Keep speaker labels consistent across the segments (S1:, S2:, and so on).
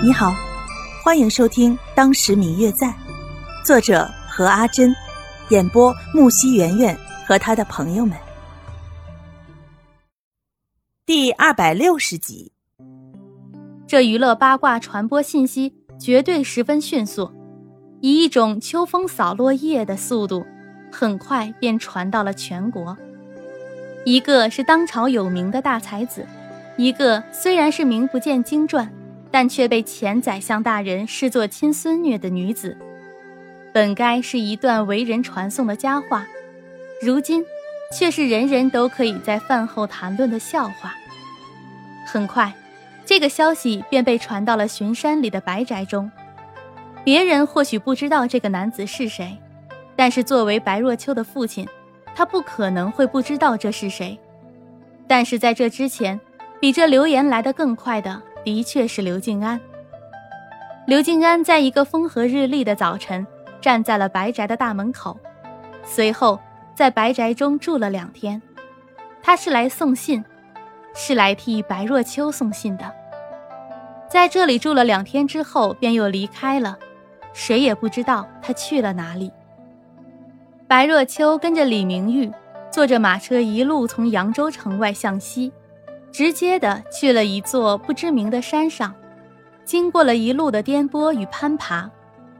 S1: 你好，欢迎收听《当时明月在》，作者何阿珍，演播木西圆圆和他的朋友们。第二百六十集，
S2: 这娱乐八卦传播信息绝对十分迅速，以一种秋风扫落叶的速度，很快便传到了全国。一个是当朝有名的大才子，一个虽然是名不见经传。但却被前宰相大人视作亲孙女的女子，本该是一段为人传颂的佳话，如今却是人人都可以在饭后谈论的笑话。很快，这个消息便被传到了巡山里的白宅中。别人或许不知道这个男子是谁，但是作为白若秋的父亲，他不可能会不知道这是谁。但是在这之前，比这流言来得更快的。的确是刘静安。刘静安在一个风和日丽的早晨，站在了白宅的大门口，随后在白宅中住了两天。他是来送信，是来替白若秋送信的。在这里住了两天之后，便又离开了，谁也不知道他去了哪里。白若秋跟着李明玉，坐着马车一路从扬州城外向西。直接的去了一座不知名的山上，经过了一路的颠簸与攀爬，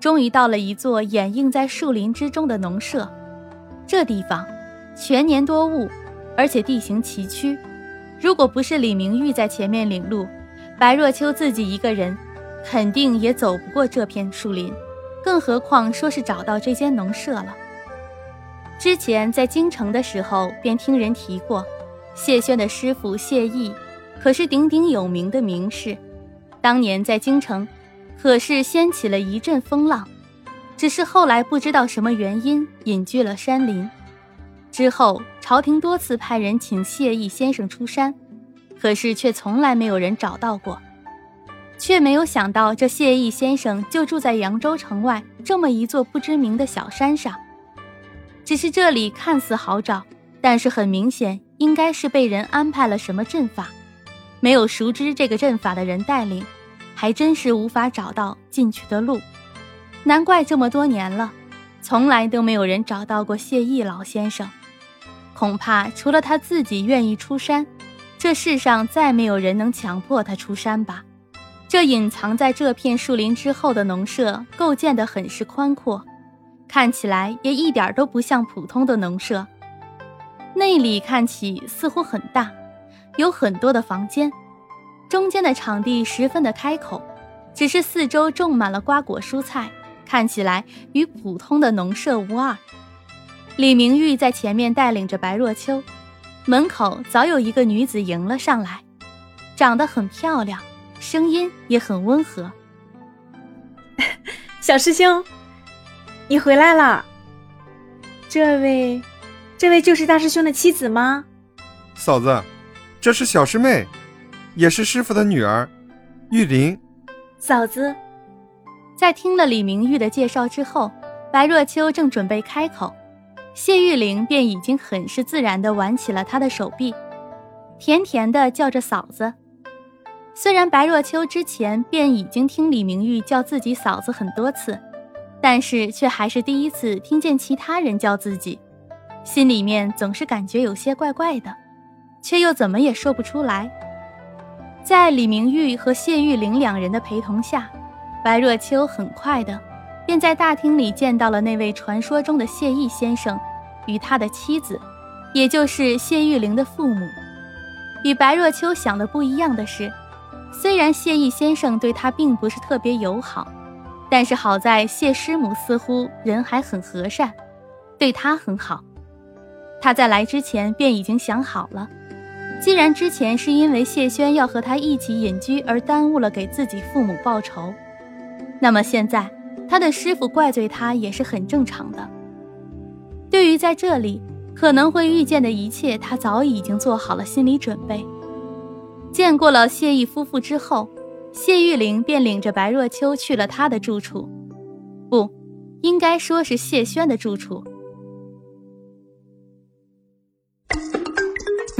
S2: 终于到了一座掩映在树林之中的农舍。这地方全年多雾，而且地形崎岖。如果不是李明玉在前面领路，白若秋自己一个人肯定也走不过这片树林，更何况说是找到这间农舍了。之前在京城的时候，便听人提过。谢轩的师傅谢毅，可是鼎鼎有名的名士，当年在京城，可是掀起了一阵风浪。只是后来不知道什么原因隐居了山林。之后朝廷多次派人请谢毅先生出山，可是却从来没有人找到过。却没有想到这谢毅先生就住在扬州城外这么一座不知名的小山上。只是这里看似好找，但是很明显。应该是被人安排了什么阵法，没有熟知这个阵法的人带领，还真是无法找到进去的路。难怪这么多年了，从来都没有人找到过谢毅老先生。恐怕除了他自己愿意出山，这世上再没有人能强迫他出山吧。这隐藏在这片树林之后的农舍，构建得很是宽阔，看起来也一点都不像普通的农舍。内里看起似乎很大，有很多的房间，中间的场地十分的开口，只是四周种满了瓜果蔬菜，看起来与普通的农舍无二。李明玉在前面带领着白若秋，门口早有一个女子迎了上来，长得很漂亮，声音也很温和。
S3: 小师兄，你回来了，这位。这位就是大师兄的妻子吗？
S4: 嫂子，这是小师妹，也是师傅的女儿，玉玲。
S3: 嫂子，
S2: 在听了李明玉的介绍之后，白若秋正准备开口，谢玉玲便已经很是自然地挽起了她的手臂，甜甜地叫着嫂子。虽然白若秋之前便已经听李明玉叫自己嫂子很多次，但是却还是第一次听见其他人叫自己。心里面总是感觉有些怪怪的，却又怎么也说不出来。在李明玉和谢玉玲两人的陪同下，白若秋很快的便在大厅里见到了那位传说中的谢毅先生与他的妻子，也就是谢玉玲的父母。与白若秋想的不一样的是，虽然谢毅先生对他并不是特别友好，但是好在谢师母似乎人还很和善，对他很好。他在来之前便已经想好了，既然之前是因为谢轩要和他一起隐居而耽误了给自己父母报仇，那么现在他的师傅怪罪他也是很正常的。对于在这里可能会遇见的一切，他早已经做好了心理准备。见过了谢毅夫妇之后，谢玉玲便领着白若秋去了他的住处，不，应该说是谢轩的住处。